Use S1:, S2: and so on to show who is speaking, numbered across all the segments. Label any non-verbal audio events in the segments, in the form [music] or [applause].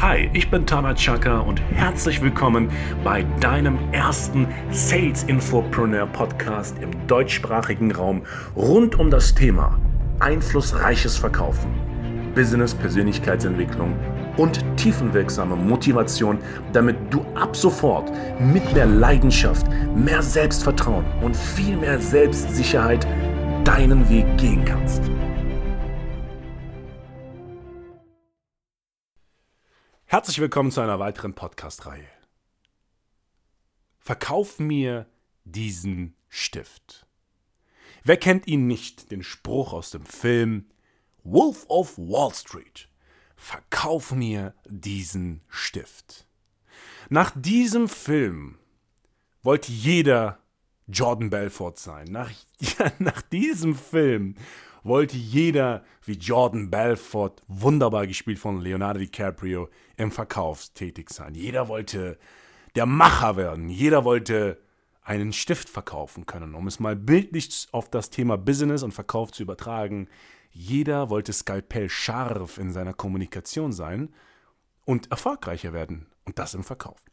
S1: Hi, ich bin Tana Chaka und herzlich willkommen bei deinem ersten Sales Infopreneur Podcast im deutschsprachigen Raum rund um das Thema einflussreiches Verkaufen, Business, Persönlichkeitsentwicklung und tiefenwirksame Motivation, damit du ab sofort mit mehr Leidenschaft, mehr Selbstvertrauen und viel mehr Selbstsicherheit deinen Weg gehen kannst. Herzlich willkommen zu einer weiteren Podcast-Reihe. Verkauf mir diesen Stift. Wer kennt ihn nicht, den Spruch aus dem Film Wolf of Wall Street? Verkauf mir diesen Stift. Nach diesem Film wollte jeder Jordan Belfort sein. Nach, [laughs] ja, nach diesem Film wollte jeder wie Jordan Belfort, wunderbar gespielt von Leonardo DiCaprio, im Verkauf tätig sein. Jeder wollte der Macher werden. Jeder wollte einen Stift verkaufen können, um es mal bildlich auf das Thema Business und Verkauf zu übertragen. Jeder wollte Skalpell scharf in seiner Kommunikation sein und erfolgreicher werden. Und das im Verkauf.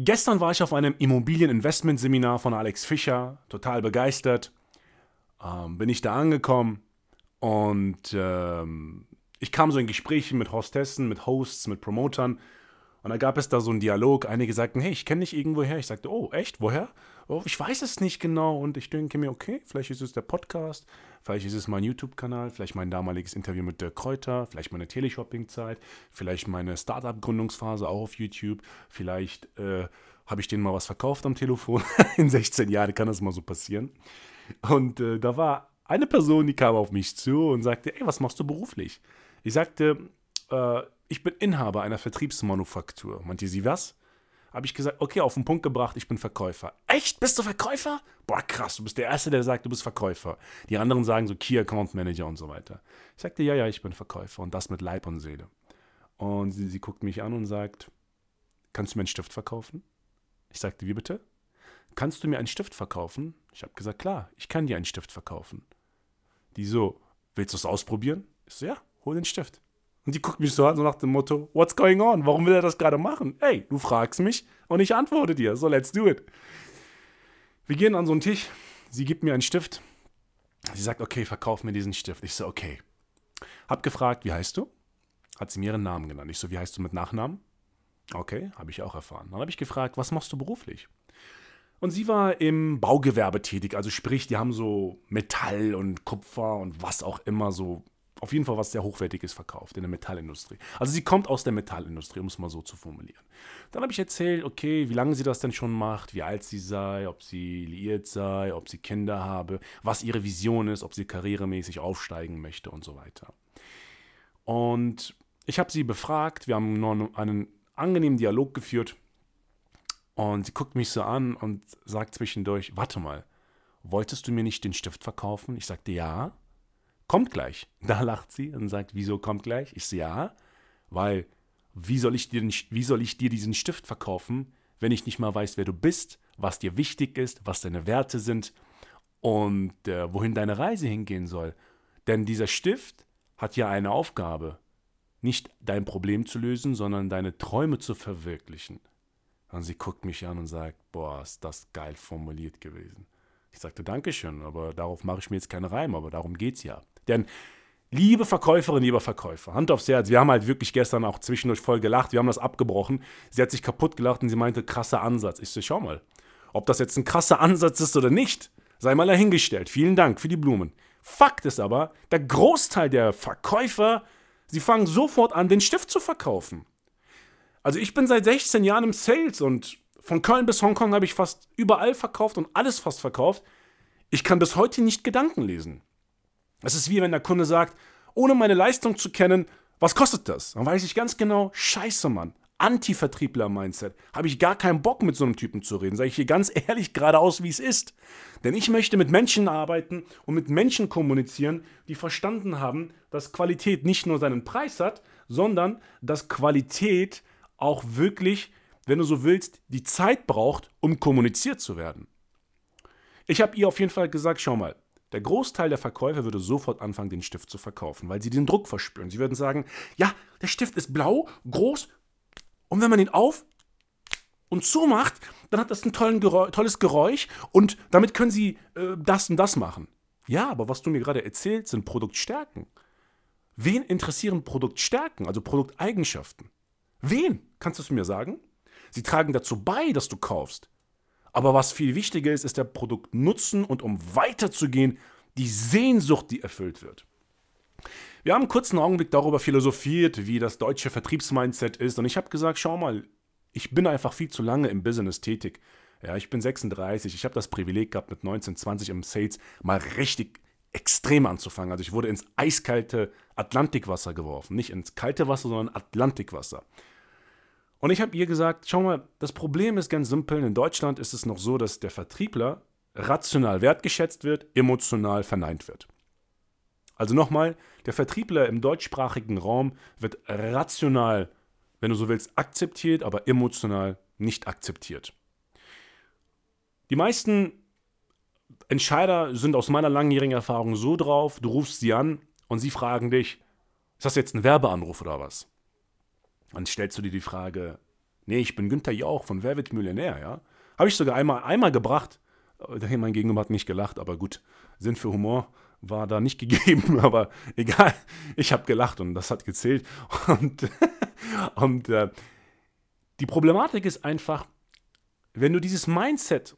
S1: Gestern war ich auf einem Immobilieninvestmentseminar von Alex Fischer, total begeistert. Ähm, bin ich da angekommen und ähm, ich kam so in Gespräche mit Hostessen, mit Hosts, mit Promotern und da gab es da so einen Dialog. Einige sagten, hey, ich kenne dich irgendwoher. Ich sagte, oh, echt? Woher? Oh, ich weiß es nicht genau. Und ich denke mir, okay, vielleicht ist es der Podcast, vielleicht ist es mein YouTube-Kanal, vielleicht mein damaliges Interview mit Dirk Kräuter, vielleicht meine Teleshopping-Zeit, vielleicht meine Startup-Gründungsphase auch auf YouTube, vielleicht äh, habe ich denen mal was verkauft am Telefon. [laughs] In 16 Jahren kann das mal so passieren. Und äh, da war eine Person, die kam auf mich zu und sagte, ey, was machst du beruflich? Ich sagte, äh, ich bin Inhaber einer Vertriebsmanufaktur. Meinte sie was? Habe ich gesagt, okay, auf den Punkt gebracht, ich bin Verkäufer. Echt? Bist du Verkäufer? Boah, krass, du bist der Erste, der sagt, du bist Verkäufer. Die anderen sagen so Key Account Manager und so weiter. Ich sagte, ja, ja, ich bin Verkäufer und das mit Leib und Seele. Und sie, sie guckt mich an und sagt, kannst du mir einen Stift verkaufen? Ich sagte, wie bitte? Kannst du mir einen Stift verkaufen? Ich habe gesagt, klar, ich kann dir einen Stift verkaufen. Die so, willst du es ausprobieren? Ich so, ja, hol den Stift. Und die guckt mich so an, so nach dem Motto, what's going on? Warum will er das gerade machen? Ey, du fragst mich und ich antworte dir. So, let's do it. Wir gehen an so einen Tisch. Sie gibt mir einen Stift. Sie sagt, okay, verkauf mir diesen Stift. Ich so, okay. Hab gefragt, wie heißt du? Hat sie mir ihren Namen genannt. Ich so, wie heißt du mit Nachnamen? Okay, habe ich auch erfahren. Dann habe ich gefragt, was machst du beruflich? Und sie war im Baugewerbe tätig, also sprich, die haben so Metall und Kupfer und was auch immer so auf jeden Fall was sehr Hochwertiges verkauft in der Metallindustrie. Also sie kommt aus der Metallindustrie, um es mal so zu formulieren. Dann habe ich erzählt, okay, wie lange sie das denn schon macht, wie alt sie sei, ob sie liiert sei, ob sie Kinder habe, was ihre Vision ist, ob sie karrieremäßig aufsteigen möchte und so weiter. Und ich habe sie befragt, wir haben einen angenehmen Dialog geführt und sie guckt mich so an und sagt zwischendurch, warte mal, wolltest du mir nicht den Stift verkaufen? Ich sagte ja kommt gleich. [laughs] Da lacht sie und sagt, wieso kommt gleich? Ich so, ja, weil wie soll ich dir, wie soll ich dir diesen Stift verkaufen, wenn ich nicht mal weiß, wer du bist, was dir wichtig ist, was deine Werte sind und äh, wohin deine Reise hingehen soll. Denn dieser Stift hat ja eine Aufgabe, nicht dein Problem zu lösen, sondern deine Träume zu verwirklichen. Und sie guckt mich an und sagt, boah, ist das geil formuliert gewesen. Ich sagte, Dankeschön, aber darauf mache ich mir jetzt keine Reim, aber darum geht es ja. Denn liebe Verkäuferin, lieber Verkäufer, Hand aufs Herz, wir haben halt wirklich gestern auch zwischendurch voll gelacht, wir haben das abgebrochen. Sie hat sich kaputt gelacht und sie meinte, krasser Ansatz. Ich so, schau mal, ob das jetzt ein krasser Ansatz ist oder nicht, sei mal dahingestellt. Vielen Dank für die Blumen. Fakt ist aber, der Großteil der Verkäufer, sie fangen sofort an, den Stift zu verkaufen. Also ich bin seit 16 Jahren im Sales und von Köln bis Hongkong habe ich fast überall verkauft und alles fast verkauft. Ich kann bis heute nicht Gedanken lesen. Es ist wie wenn der Kunde sagt, ohne meine Leistung zu kennen, was kostet das? Dann weiß ich ganz genau, scheiße, Mann. Anti-Vertriebler-Mindset. Habe ich gar keinen Bock, mit so einem Typen zu reden. Sage ich hier ganz [laughs] ehrlich geradeaus, wie es ist. Denn ich möchte mit Menschen arbeiten und mit Menschen kommunizieren, die verstanden haben, dass Qualität nicht nur seinen Preis hat, sondern dass Qualität auch wirklich, wenn du so willst, die Zeit braucht, um kommuniziert zu werden. Ich habe ihr auf jeden Fall gesagt, schau mal, Der Großteil der Verkäufer würde sofort anfangen, den Stift zu verkaufen, weil sie den Druck verspüren. Sie würden sagen, ja, der Stift ist blau, groß, und wenn man ihn auf und zumacht, dann hat das ein Geräusch, tolles Geräusch und damit können sie äh, das und das machen. Ja, aber was du mir gerade erzählst, sind Produktstärken. Wen interessieren Produktstärken, also Produkteigenschaften? Wen? Kannst du es mir sagen? Sie tragen dazu bei, dass du kaufst. Aber was viel wichtiger ist, ist der Produktnutzen und um weiterzugehen, die Sehnsucht, die erfüllt wird. Wir haben einen kurzen Augenblick darüber philosophiert, wie das deutsche Vertriebsmindset ist. Und ich habe gesagt, schau mal, ich bin einfach viel zu lange im Business tätig. Ja, ich bin 36, ich habe das Privileg gehabt, mit 19, 20 im Sales mal richtig extrem anzufangen. Also ich wurde ins eiskalte Atlantikwasser geworfen. Nicht ins kalte Wasser, sondern Atlantikwasser. Und ich habe ihr gesagt, schau mal, das Problem ist ganz simpel. In Deutschland ist es noch so, dass der Vertriebler rational wertgeschätzt wird, emotional verneint wird. Also nochmal, der Vertriebler im deutschsprachigen Raum wird rational, wenn du so willst, akzeptiert, aber emotional nicht akzeptiert. Die meisten Entscheider sind aus meiner langjährigen Erfahrung so drauf, du rufst sie an und sie fragen dich, ist das jetzt ein Werbeanruf oder was? Dann stellst du dir die Frage, nee, ich bin Günther Jauch von Wer wird Millionär, ja? Habe ich sogar einmal, einmal gebracht. Mein Gegenüber hat nicht gelacht, aber gut, Sinn für Humor war da nicht [laughs] gegeben, aber egal, ich habe gelacht und das hat gezählt. [laughs] Und, und äh, die Problematik ist einfach, wenn du dieses Mindset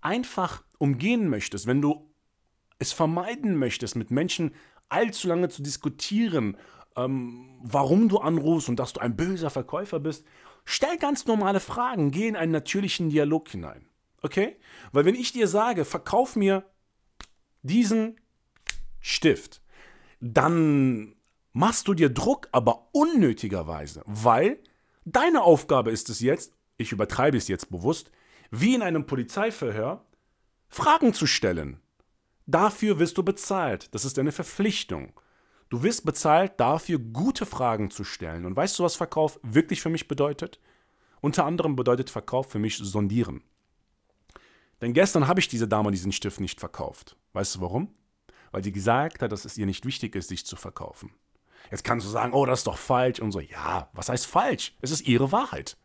S1: einfach umgehen möchtest, wenn du es vermeiden möchtest, mit Menschen allzu lange zu diskutieren, ähm, warum du anrufst und dass du ein böser Verkäufer bist, stell ganz normale Fragen, geh in einen natürlichen Dialog hinein. Okay? Weil wenn ich dir sage, verkauf mir diesen Stift, dann machst du dir Druck, aber unnötigerweise, weil deine Aufgabe ist es jetzt, ich übertreibe es jetzt bewusst, wie in einem Polizeiverhör, Fragen zu stellen. Dafür wirst du bezahlt. Das ist eine Verpflichtung. Du wirst bezahlt dafür, gute Fragen zu stellen. Und weißt du, was Verkauf wirklich für mich bedeutet? Unter anderem bedeutet Verkauf für mich sondieren. Denn gestern habe ich diese Dame diesen Stift nicht verkauft. Weißt du warum? Weil sie gesagt hat, dass es ihr nicht wichtig ist, sich zu verkaufen. Jetzt kannst du sagen, oh, das ist doch falsch und so. Ja, was heißt falsch? Es ist ihre Wahrheit.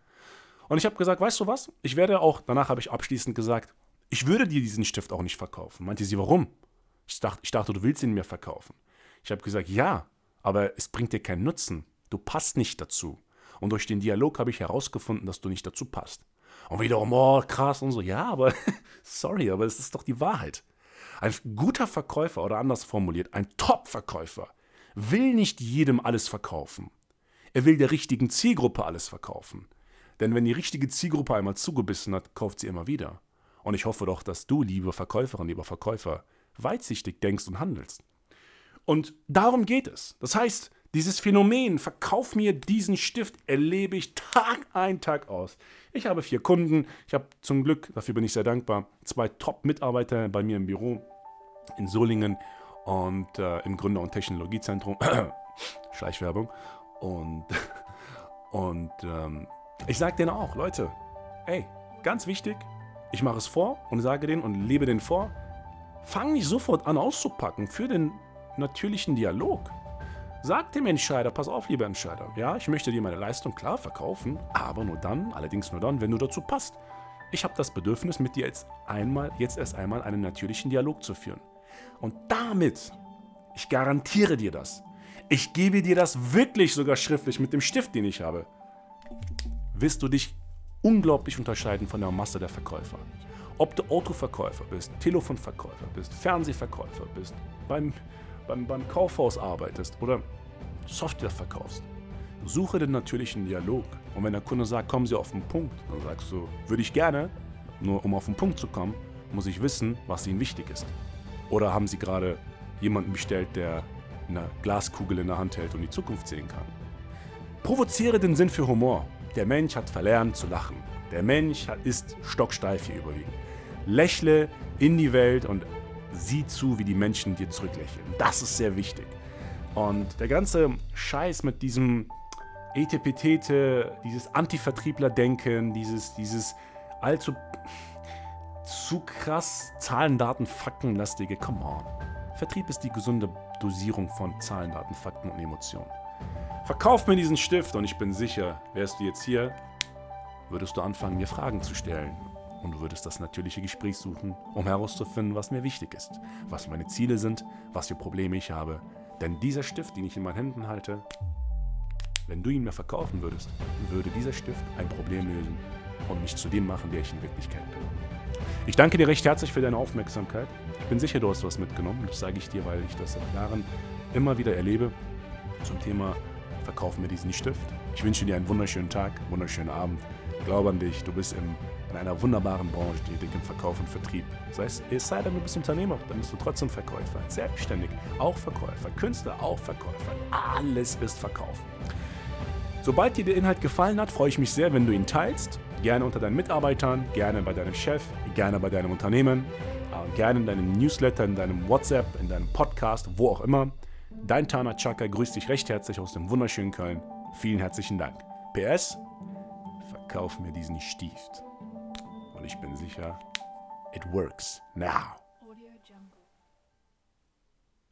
S1: Und ich habe gesagt, weißt du was? Ich werde auch, danach habe ich abschließend gesagt, ich würde dir diesen Stift auch nicht verkaufen. Meinte sie, warum? Ich dachte, ich dachte du willst ihn mir verkaufen. Ich habe gesagt, ja, aber es bringt dir keinen Nutzen. Du passt nicht dazu. Und durch den Dialog habe ich herausgefunden, dass du nicht dazu passt. Und wiederum, oh, krass und so. Ja, aber [laughs] sorry, aber es ist doch die Wahrheit. Ein guter Verkäufer oder anders formuliert, ein Top-Verkäufer will nicht jedem alles verkaufen. Er will der richtigen Zielgruppe alles verkaufen. Denn wenn die richtige Zielgruppe einmal zugebissen hat, kauft sie immer wieder. Und ich hoffe doch, dass du, liebe Verkäuferin, lieber Verkäufer, weitsichtig denkst und handelst. Und darum geht es. Das heißt, dieses Phänomen, verkauf mir diesen Stift, erlebe ich Tag ein, Tag aus. Ich habe vier Kunden. Ich habe zum Glück, dafür bin ich sehr dankbar, zwei Top-Mitarbeiter bei mir im Büro in Solingen und äh, im Gründer- und Technologiezentrum. [coughs] Schleichwerbung. Und, [laughs] und ähm, ich sage denen auch, Leute, ey, ganz wichtig, ich mache es vor und sage denen und lebe den vor. Fang nicht sofort an auszupacken für den natürlichen Dialog. Sag dem Entscheider, pass auf, lieber Entscheider, ja, ich möchte dir meine Leistung klar verkaufen, aber nur dann, allerdings nur dann, wenn du dazu passt. Ich habe das Bedürfnis, mit dir jetzt einmal, jetzt erst einmal einen natürlichen Dialog zu führen. Und damit, ich garantiere dir das, ich gebe dir das wirklich sogar schriftlich mit dem Stift, den ich habe, wirst du dich unglaublich unterscheiden von der Masse der Verkäufer. Ob du Autoverkäufer bist, Telefonverkäufer bist, Fernsehverkäufer bist, beim beim, beim Kaufhaus arbeitest oder Software verkaufst, suche den natürlichen Dialog. Und wenn der Kunde sagt, kommen Sie auf den Punkt, dann sagst du, würde ich gerne, nur um auf den Punkt zu kommen, muss ich wissen, was Ihnen wichtig ist. Oder haben Sie gerade jemanden bestellt, der eine Glaskugel in der Hand hält und die Zukunft sehen kann? Provoziere den Sinn für Humor. Der Mensch hat verlernt zu lachen. Der Mensch ist stocksteif hier überwiegend. Lächle in die Welt und sieh zu, wie die Menschen dir zurücklächeln. Das ist sehr wichtig. Und der ganze Scheiß mit diesem Etepetete, dieses Antivertriebler-Denken, dieses, dieses allzu zu krass Zahlen, Daten, Fakten lastige. Come on. Vertrieb ist die gesunde Dosierung von Zahlen, Daten, Fakten und Emotionen. Verkauf mir diesen Stift und ich bin sicher, wärst du jetzt hier, würdest du anfangen, mir Fragen zu stellen. Und du würdest das natürliche Gespräch suchen, um herauszufinden, was mir wichtig ist, was meine Ziele sind, was für Probleme ich habe. Denn dieser Stift, den ich in meinen Händen halte, wenn du ihn mir verkaufen würdest, würde dieser Stift ein Problem lösen und mich zu dem machen, der ich in Wirklichkeit bin. Ich danke dir recht herzlich für deine Aufmerksamkeit. Ich bin sicher, du hast was mitgenommen. Das sage ich dir, weil ich das seit Jahren immer wieder erlebe zum Thema Verkauf mir diesen Stift. Ich wünsche dir einen wunderschönen Tag, wunderschönen Abend. Glaube an dich, du bist im, in einer wunderbaren Branche, die im Verkauf und Vertrieb. Das heißt, es sei denn, du bist Unternehmer, dann bist du trotzdem Verkäufer. Selbstständig, auch Verkäufer. Künstler, auch Verkäufer. Alles ist Verkauf. Sobald dir der Inhalt gefallen hat, freue ich mich sehr, wenn du ihn teilst. Gerne unter deinen Mitarbeitern, gerne bei deinem Chef, gerne bei deinem Unternehmen, äh, gerne in deinem Newsletter, in deinem WhatsApp, in deinem Podcast, wo auch immer. Dein Tana Chaka grüßt dich recht herzlich aus dem wunderschönen Köln. Vielen herzlichen Dank. PS, verkauf mir diesen Stift. Und ich bin sicher, it works now.